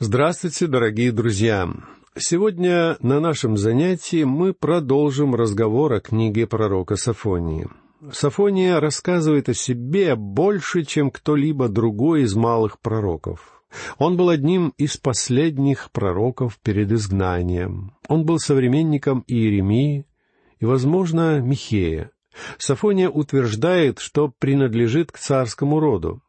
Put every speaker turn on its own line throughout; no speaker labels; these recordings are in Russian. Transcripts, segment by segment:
Здравствуйте, дорогие друзья! Сегодня на нашем занятии мы продолжим разговор о книге пророка Сафонии. Сафония рассказывает о себе больше, чем кто-либо другой из малых пророков. Он был одним из последних пророков перед изгнанием. Он был современником Иеремии и, возможно, Михея. Сафония утверждает, что принадлежит к царскому роду.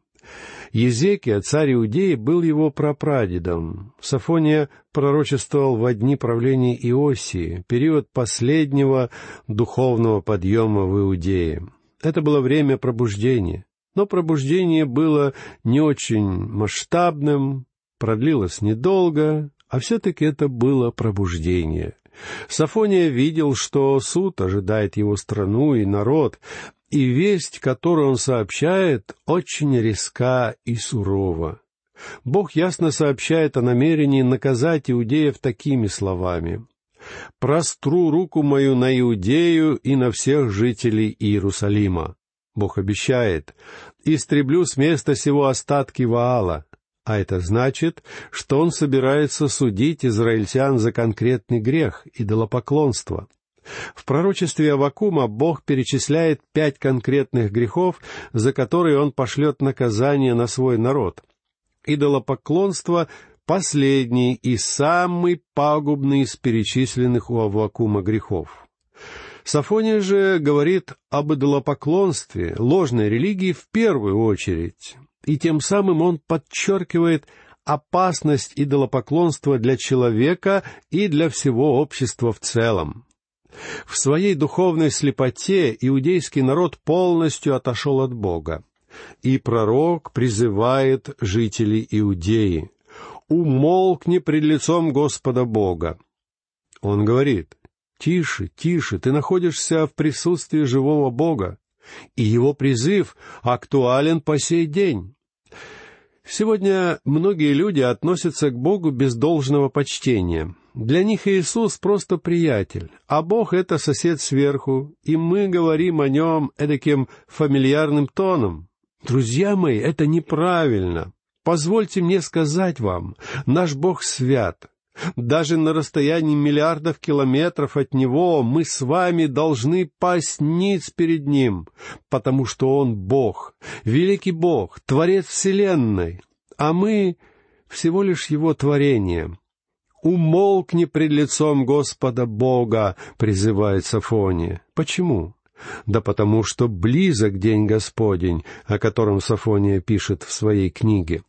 Езекия, царь Иудеи, был его прапрадедом. Сафония пророчествовал в дни правления Иосии, период последнего духовного подъема в Иудее. Это было время пробуждения. Но пробуждение было не очень масштабным, продлилось недолго, а все-таки это было пробуждение. Сафония видел, что суд ожидает его страну и народ, и весть, которую он сообщает, очень резка и сурова. Бог ясно сообщает о намерении наказать иудеев такими словами. «Простру руку мою на Иудею и на всех жителей Иерусалима». Бог обещает, «Истреблю с места сего остатки Ваала». А это значит, что он собирается судить израильтян за конкретный грех, идолопоклонство. В пророчестве Авакума Бог перечисляет пять конкретных грехов, за которые он пошлет наказание на свой народ. Идолопоклонство — последний и самый пагубный из перечисленных у Авакума грехов. Сафония же говорит об идолопоклонстве, ложной религии в первую очередь, и тем самым он подчеркивает опасность идолопоклонства для человека и для всего общества в целом. В своей духовной слепоте иудейский народ полностью отошел от Бога. И пророк призывает жителей Иудеи «Умолкни пред лицом Господа Бога». Он говорит «Тише, тише, ты находишься в присутствии живого Бога, и его призыв актуален по сей день». Сегодня многие люди относятся к Богу без должного почтения — для них Иисус просто приятель, а Бог — это сосед сверху, и мы говорим о нем эдаким фамильярным тоном. Друзья мои, это неправильно. Позвольте мне сказать вам, наш Бог свят. Даже на расстоянии миллиардов километров от Него мы с вами должны пасть ниц перед Ним, потому что Он Бог, великий Бог, Творец Вселенной, а мы всего лишь Его творение — «Умолкни пред лицом Господа Бога», — призывает Сафония. Почему? Да потому что близок день Господень, о котором Сафония пишет в своей книге.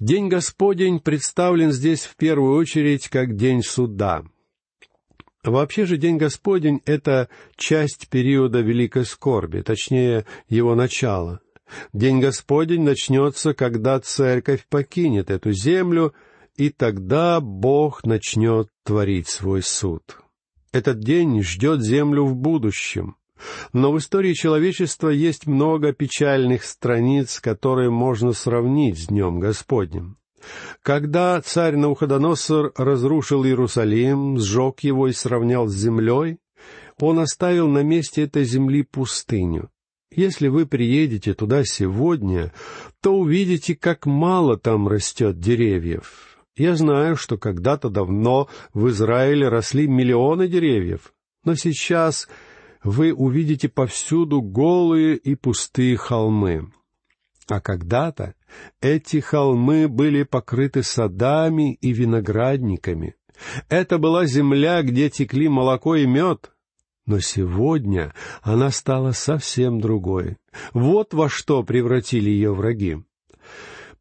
День Господень представлен здесь в первую очередь как день суда. Вообще же День Господень — это часть периода Великой Скорби, точнее, его начало. День Господень начнется, когда Церковь покинет эту землю — и тогда Бог начнет творить свой суд. Этот день ждет землю в будущем. Но в истории человечества есть много печальных страниц, которые можно сравнить с Днем Господним. Когда царь Науходоносор разрушил Иерусалим, сжег его и сравнял с землей, он оставил на месте этой земли пустыню. Если вы приедете туда сегодня, то увидите, как мало там растет деревьев. Я знаю, что когда-то давно в Израиле росли миллионы деревьев, но сейчас вы увидите повсюду голые и пустые холмы. А когда-то эти холмы были покрыты садами и виноградниками. Это была земля, где текли молоко и мед. Но сегодня она стала совсем другой. Вот во что превратили ее враги.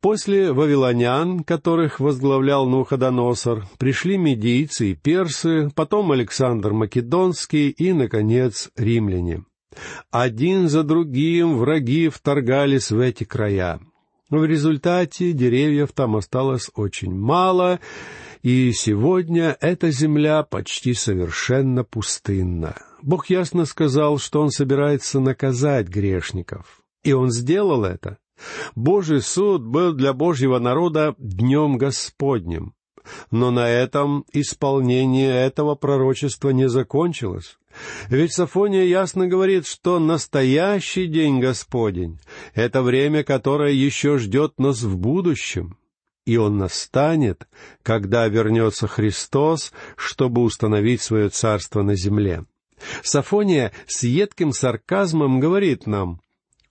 После вавилонян, которых возглавлял Нуходоносор, пришли медийцы и персы, потом Александр Македонский и, наконец, римляне. Один за другим враги вторгались в эти края. В результате деревьев там осталось очень мало, и сегодня эта земля почти совершенно пустынна. Бог ясно сказал, что Он собирается наказать грешников. И Он сделал это. Божий суд был для Божьего народа днем Господним. Но на этом исполнение этого пророчества не закончилось. Ведь Сафония ясно говорит, что настоящий день Господень — это время, которое еще ждет нас в будущем. и он настанет, когда вернется Христос, чтобы установить свое царство на земле. Сафония с едким сарказмом говорит нам,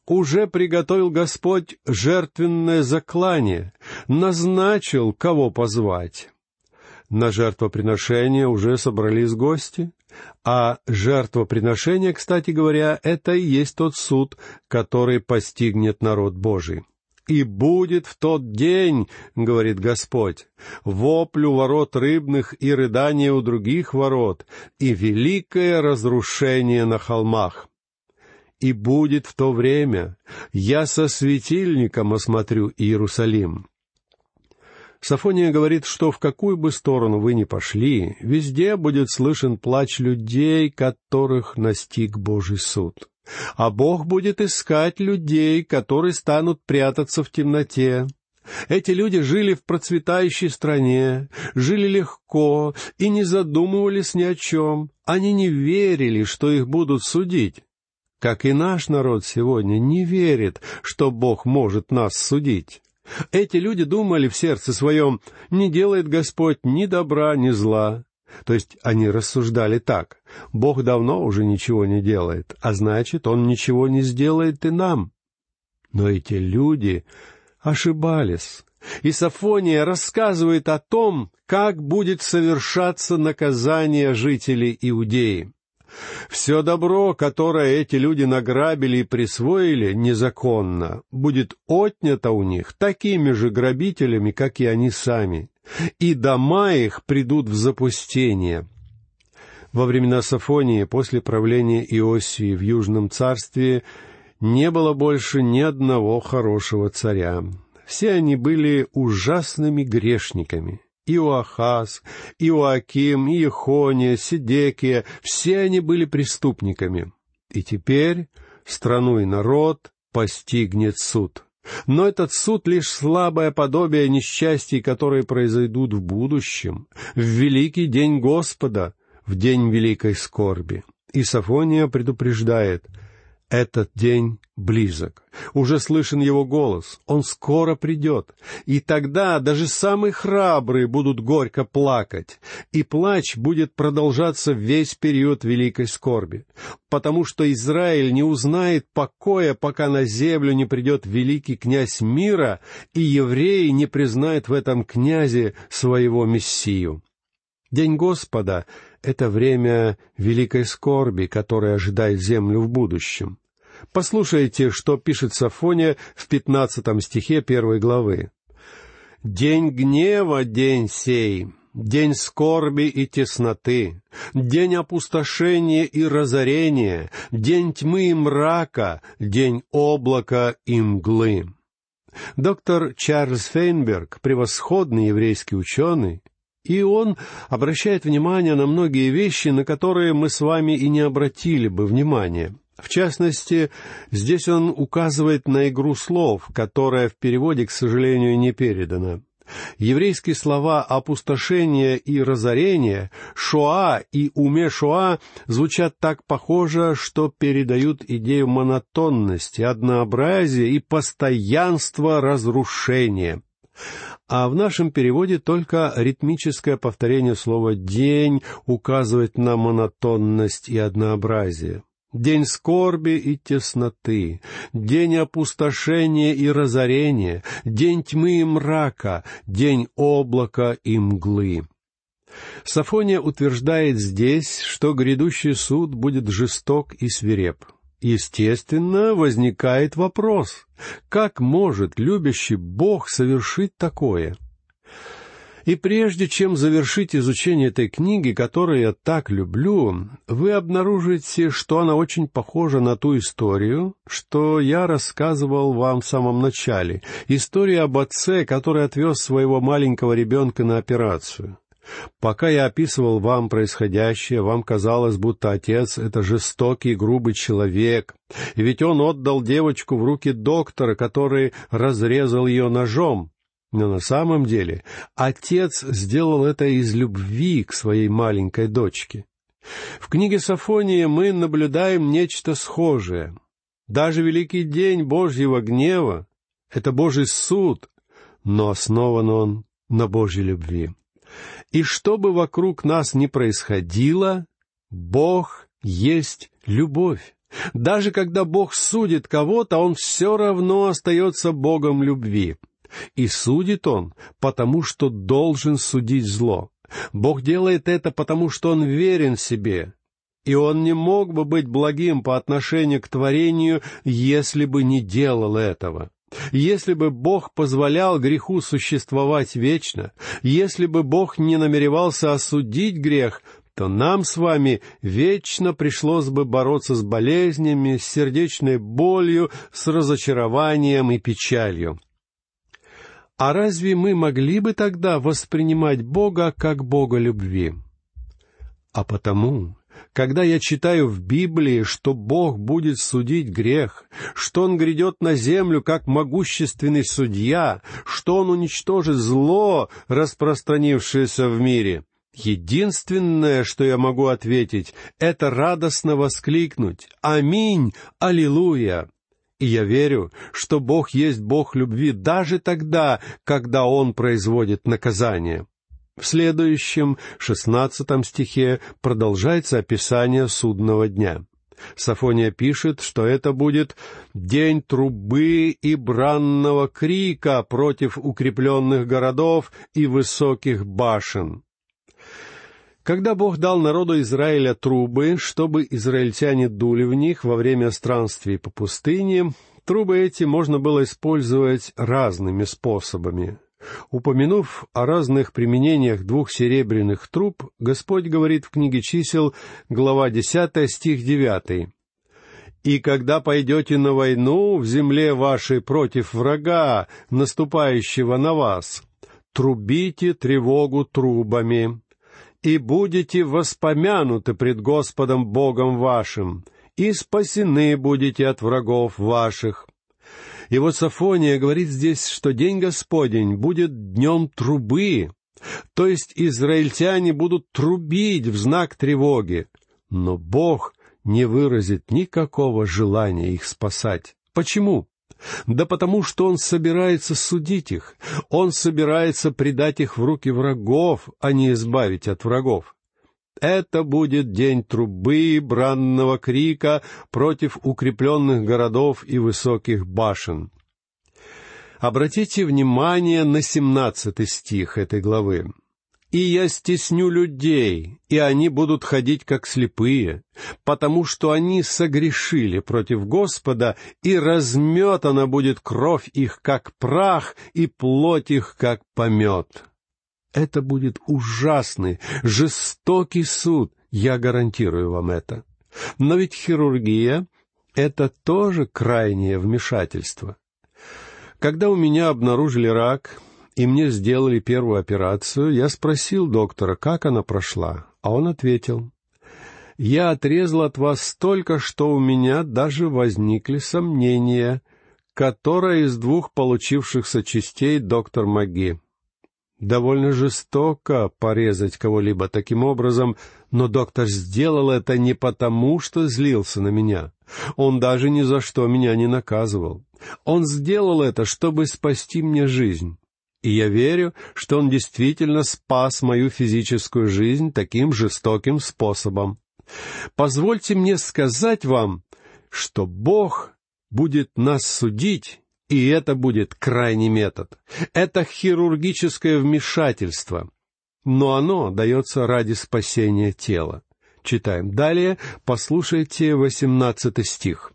«Уже приготовил Господь жертвенное заклание, назначил, кого позвать». На жертвоприношение уже собрались гости, а жертвоприношение, кстати говоря, это и есть тот суд, который постигнет народ Божий. «И будет в тот день, — говорит Господь, — вопль у ворот рыбных и рыдание у других ворот, и великое разрушение на холмах. И будет в то время, я со светильником осмотрю Иерусалим». Сафония говорит, что в какую бы сторону вы ни пошли, везде будет слышен плач людей, которых настиг Божий суд. А Бог будет искать людей, которые станут прятаться в темноте. Эти люди жили в процветающей стране, жили легко и не задумывались ни о чем. Они не верили, что их будут судить. Как и наш народ сегодня не верит, что Бог может нас судить. Эти люди думали в сердце своем, не делает Господь ни добра, ни зла. То есть они рассуждали так. Бог давно уже ничего не делает, а значит, Он ничего не сделает и нам. Но эти люди ошибались. И Сафония рассказывает о том, как будет совершаться наказание жителей Иудеи. Все добро, которое эти люди награбили и присвоили незаконно, будет отнято у них такими же грабителями, как и они сами и дома их придут в запустение. Во времена Сафонии, после правления Иосии в Южном царстве, не было больше ни одного хорошего царя. Все они были ужасными грешниками. Иоахаз, Иоаким, Иехония, Сидекия — все они были преступниками. И теперь страну и народ постигнет суд. Но этот суд — лишь слабое подобие несчастий, которые произойдут в будущем, в великий день Господа, в день великой скорби. И Сафония предупреждает — этот день близок. Уже слышен его голос. Он скоро придет. И тогда даже самые храбрые будут горько плакать. И плач будет продолжаться весь период великой скорби. Потому что Израиль не узнает покоя, пока на землю не придет великий князь мира, и евреи не признают в этом князе своего Мессию. День Господа — это время великой скорби, которая ожидает землю в будущем. Послушайте, что пишет Сафония в пятнадцатом стихе первой главы. «День гнева, день сей, день скорби и тесноты, день опустошения и разорения, день тьмы и мрака, день облака и мглы». Доктор Чарльз Фейнберг, превосходный еврейский ученый, и он обращает внимание на многие вещи, на которые мы с вами и не обратили бы внимания. В частности, здесь он указывает на игру слов, которая в переводе, к сожалению, не передана. Еврейские слова «опустошение» и «разорение», «шоа» и «уме шоа» звучат так похоже, что передают идею монотонности, однообразия и постоянства разрушения. А в нашем переводе только ритмическое повторение слова «день» указывает на монотонность и однообразие день скорби и тесноты, день опустошения и разорения, день тьмы и мрака, день облака и мглы. Сафония утверждает здесь, что грядущий суд будет жесток и свиреп. Естественно, возникает вопрос, как может любящий Бог совершить такое? И прежде чем завершить изучение этой книги, которую я так люблю, вы обнаружите, что она очень похожа на ту историю, что я рассказывал вам в самом начале. История об отце, который отвез своего маленького ребенка на операцию. Пока я описывал вам происходящее, вам казалось, будто отец — это жестокий, грубый человек, ведь он отдал девочку в руки доктора, который разрезал ее ножом. Но на самом деле отец сделал это из любви к своей маленькой дочке. В книге Сафония мы наблюдаем нечто схожее. Даже великий день Божьего гнева — это Божий суд, но основан он на Божьей любви. И что бы вокруг нас ни происходило, Бог есть любовь. Даже когда Бог судит кого-то, Он все равно остается Богом любви. И судит Он, потому что должен судить зло. Бог делает это, потому что Он верен себе. И Он не мог бы быть благим по отношению к творению, если бы не делал этого. Если бы Бог позволял греху существовать вечно, если бы Бог не намеревался осудить грех, то нам с вами вечно пришлось бы бороться с болезнями, с сердечной болью, с разочарованием и печалью. А разве мы могли бы тогда воспринимать Бога как Бога любви? А потому когда я читаю в Библии, что Бог будет судить грех, что Он грядет на землю как могущественный судья, что Он уничтожит зло, распространившееся в мире, единственное, что я могу ответить, это радостно воскликнуть «Аминь! Аллилуйя!» И я верю, что Бог есть Бог любви даже тогда, когда Он производит наказание. В следующем, шестнадцатом стихе, продолжается описание судного дня. Сафония пишет, что это будет «день трубы и бранного крика против укрепленных городов и высоких башен». Когда Бог дал народу Израиля трубы, чтобы израильтяне дули в них во время странствий по пустыне, трубы эти можно было использовать разными способами. Упомянув о разных применениях двух серебряных труб, Господь говорит в книге чисел, глава 10, стих 9. «И когда пойдете на войну в земле вашей против врага, наступающего на вас, трубите тревогу трубами, и будете воспомянуты пред Господом Богом вашим, и спасены будете от врагов ваших, и вот Сафония говорит здесь, что день Господень будет днем трубы, то есть израильтяне будут трубить в знак тревоги, но Бог не выразит никакого желания их спасать. Почему? Да потому что Он собирается судить их, Он собирается предать их в руки врагов, а не избавить от врагов. Это будет день трубы, бранного крика против укрепленных городов и высоких башен. Обратите внимание на семнадцатый стих этой главы. «И я стесню людей, и они будут ходить как слепые, потому что они согрешили против Господа, и разметана будет кровь их, как прах, и плоть их, как помет». Это будет ужасный, жестокий суд, я гарантирую вам это. Но ведь хирургия — это тоже крайнее вмешательство. Когда у меня обнаружили рак, и мне сделали первую операцию, я спросил доктора, как она прошла, а он ответил, «Я отрезал от вас столько, что у меня даже возникли сомнения, которая из двух получившихся частей доктор Маги. Довольно жестоко порезать кого-либо таким образом, но доктор сделал это не потому, что злился на меня. Он даже ни за что меня не наказывал. Он сделал это, чтобы спасти мне жизнь. И я верю, что он действительно спас мою физическую жизнь таким жестоким способом. Позвольте мне сказать вам, что Бог будет нас судить и это будет крайний метод. Это хирургическое вмешательство. Но оно дается ради спасения тела. Читаем далее, послушайте восемнадцатый стих.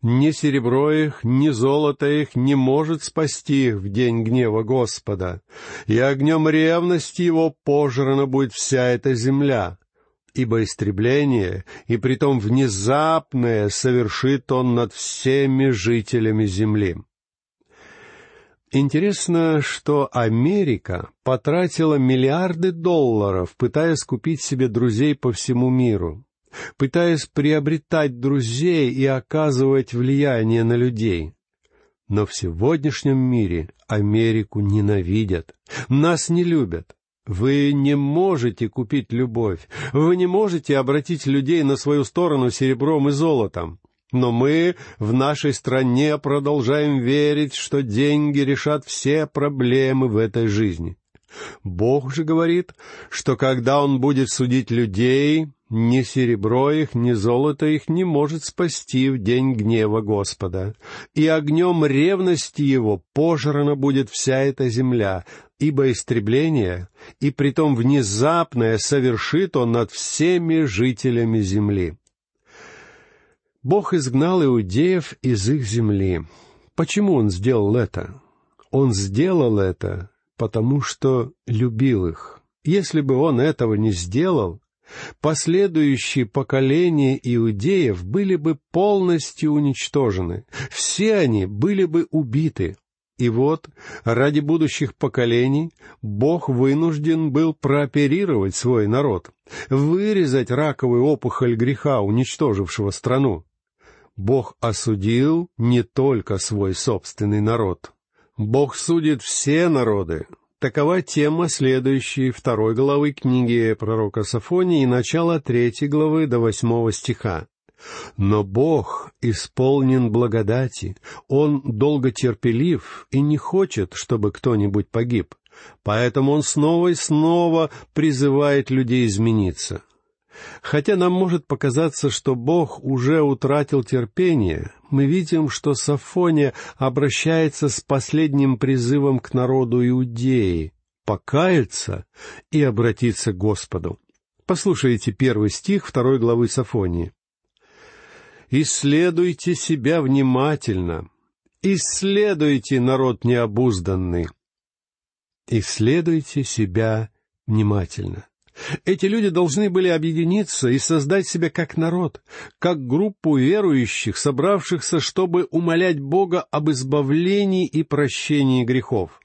«Ни серебро их, ни золото их не может спасти их в день гнева Господа, и огнем ревности его пожрана будет вся эта земля, ибо истребление, и притом внезапное, совершит он над всеми жителями земли». Интересно, что Америка потратила миллиарды долларов, пытаясь купить себе друзей по всему миру, пытаясь приобретать друзей и оказывать влияние на людей. Но в сегодняшнем мире Америку ненавидят, нас не любят. Вы не можете купить любовь, вы не можете обратить людей на свою сторону серебром и золотом. Но мы в нашей стране продолжаем верить, что деньги решат все проблемы в этой жизни. Бог же говорит, что когда Он будет судить людей, ни серебро их, ни золото их не может спасти в день гнева Господа. И огнем ревности Его пожрана будет вся эта земля, ибо истребление, и притом внезапное, совершит Он над всеми жителями земли. Бог изгнал иудеев из их земли. Почему Он сделал это? Он сделал это, потому что любил их. Если бы Он этого не сделал, последующие поколения иудеев были бы полностью уничтожены, все они были бы убиты. И вот, ради будущих поколений, Бог вынужден был прооперировать свой народ, вырезать раковую опухоль греха, уничтожившего страну. Бог осудил не только свой собственный народ. Бог судит все народы, Такова тема следующей второй главы книги пророка Сафонии и начала третьей главы до восьмого стиха. Но Бог исполнен благодати, Он долготерпелив и не хочет, чтобы кто-нибудь погиб, поэтому Он снова и снова призывает людей измениться. Хотя нам может показаться, что Бог уже утратил терпение, мы видим, что Сафония обращается с последним призывом к народу Иудеи — покаяться и обратиться к Господу. Послушайте первый стих второй главы Сафонии. «Исследуйте себя внимательно, исследуйте народ необузданный». Исследуйте себя внимательно. Эти люди должны были объединиться и создать себя как народ, как группу верующих, собравшихся, чтобы умолять Бога об избавлении и прощении грехов.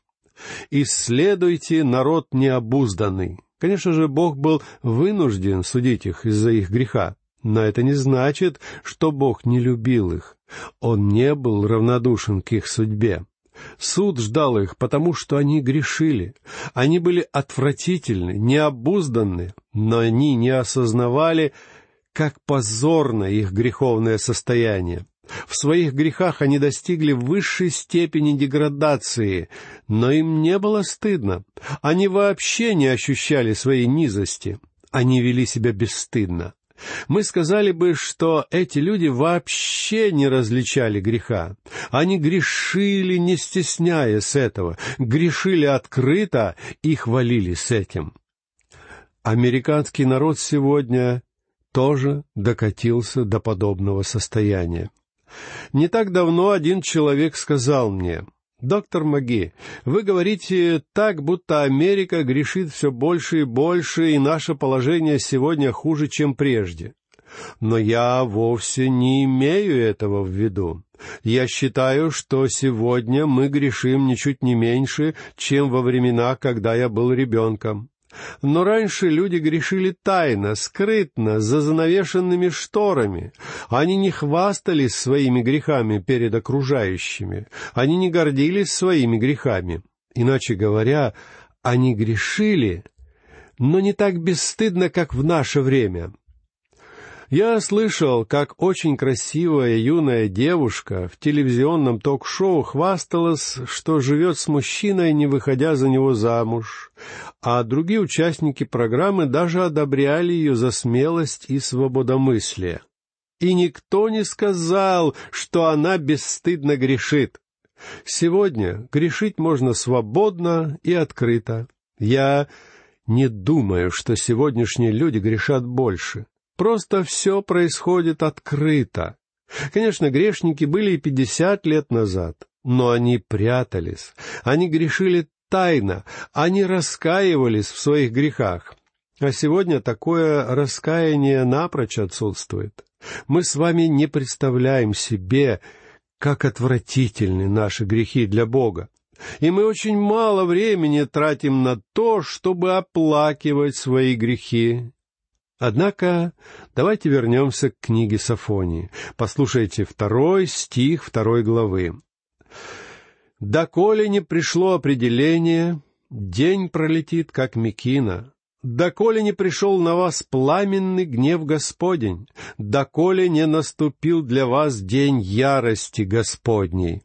«Исследуйте народ необузданный». Конечно же, Бог был вынужден судить их из-за их греха, но это не значит, что Бог не любил их. Он не был равнодушен к их судьбе. Суд ждал их, потому что они грешили. Они были отвратительны, необузданны, но они не осознавали, как позорно их греховное состояние. В своих грехах они достигли высшей степени деградации, но им не было стыдно. Они вообще не ощущали своей низости. Они вели себя бесстыдно мы сказали бы, что эти люди вообще не различали греха. Они грешили, не стесняясь этого, грешили открыто и хвалились этим. Американский народ сегодня тоже докатился до подобного состояния. Не так давно один человек сказал мне, «Доктор Маги, вы говорите так, будто Америка грешит все больше и больше, и наше положение сегодня хуже, чем прежде. Но я вовсе не имею этого в виду. Я считаю, что сегодня мы грешим ничуть не меньше, чем во времена, когда я был ребенком. Но раньше люди грешили тайно, скрытно, за занавешенными шторами. Они не хвастались своими грехами перед окружающими. Они не гордились своими грехами. Иначе говоря, они грешили, но не так бесстыдно, как в наше время. Я слышал, как очень красивая юная девушка в телевизионном ток-шоу хвасталась, что живет с мужчиной, не выходя за него замуж, а другие участники программы даже одобряли ее за смелость и свободомыслие. И никто не сказал, что она бесстыдно грешит. Сегодня грешить можно свободно и открыто. Я не думаю, что сегодняшние люди грешат больше. Просто все происходит открыто. Конечно, грешники были и пятьдесят лет назад, но они прятались, они грешили тайно, они раскаивались в своих грехах. А сегодня такое раскаяние напрочь отсутствует. Мы с вами не представляем себе, как отвратительны наши грехи для Бога. И мы очень мало времени тратим на то, чтобы оплакивать свои грехи Однако давайте вернемся к книге Сафонии. Послушайте второй стих второй главы. «Доколе не пришло определение, день пролетит, как мекина, доколе не пришел на вас пламенный гнев Господень, доколе не наступил для вас день ярости Господней.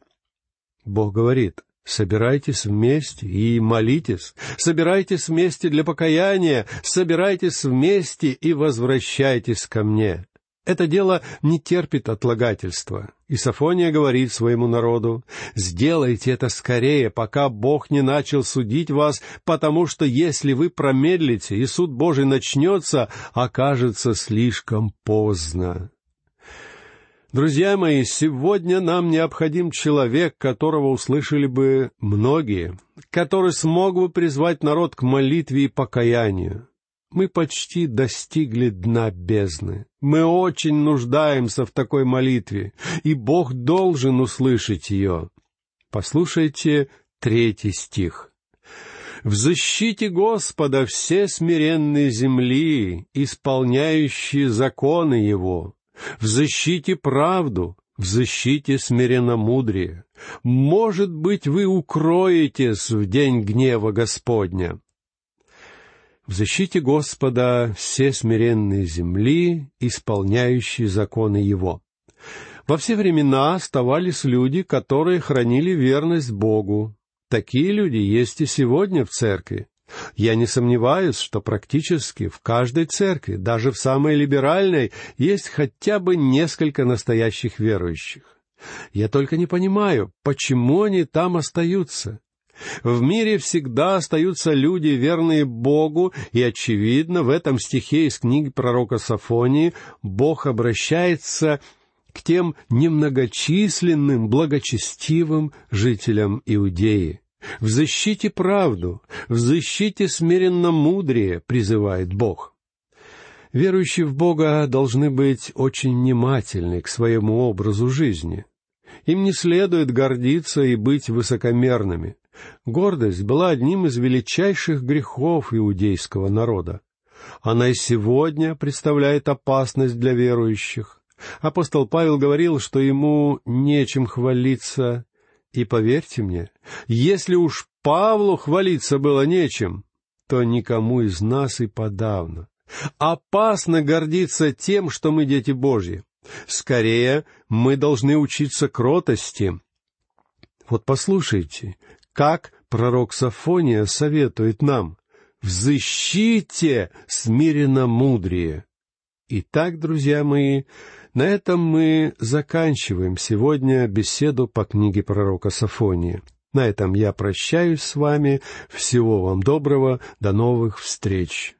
Бог говорит, собирайтесь вместе и молитесь, собирайтесь вместе для покаяния, собирайтесь вместе и возвращайтесь ко мне. Это дело не терпит отлагательства. И Сафония говорит своему народу, «Сделайте это скорее, пока Бог не начал судить вас, потому что если вы промедлите, и суд Божий начнется, окажется слишком поздно». Друзья мои, сегодня нам необходим человек, которого услышали бы многие, который смог бы призвать народ к молитве и покаянию мы почти достигли дна бездны. Мы очень нуждаемся в такой молитве, и Бог должен услышать ее. Послушайте третий стих. «В защите Господа все смиренные земли, исполняющие законы Его, в защите правду, в защите смиренномудрие. Может быть, вы укроетесь в день гнева Господня. В защите Господа все смиренные земли, исполняющие законы Его. Во все времена оставались люди, которые хранили верность Богу. Такие люди есть и сегодня в церкви. Я не сомневаюсь, что практически в каждой церкви, даже в самой либеральной, есть хотя бы несколько настоящих верующих. Я только не понимаю, почему они там остаются. В мире всегда остаются люди, верные Богу, и, очевидно, в этом стихе из книги пророка Сафонии Бог обращается к тем немногочисленным, благочестивым жителям Иудеи. В защите правду, в защите смиренно мудрее призывает Бог. Верующие в Бога должны быть очень внимательны к своему образу жизни. Им не следует гордиться и быть высокомерными. Гордость была одним из величайших грехов иудейского народа. Она и сегодня представляет опасность для верующих. Апостол Павел говорил, что ему нечем хвалиться. И поверьте мне, если уж Павлу хвалиться было нечем, то никому из нас и подавно. Опасно гордиться тем, что мы дети Божьи. Скорее, мы должны учиться кротости. Вот послушайте, как пророк Сафония советует нам «Взыщите смиренно мудрее». Итак, друзья мои, на этом мы заканчиваем сегодня беседу по книге пророка Сафония. На этом я прощаюсь с вами. Всего вам доброго. До новых встреч.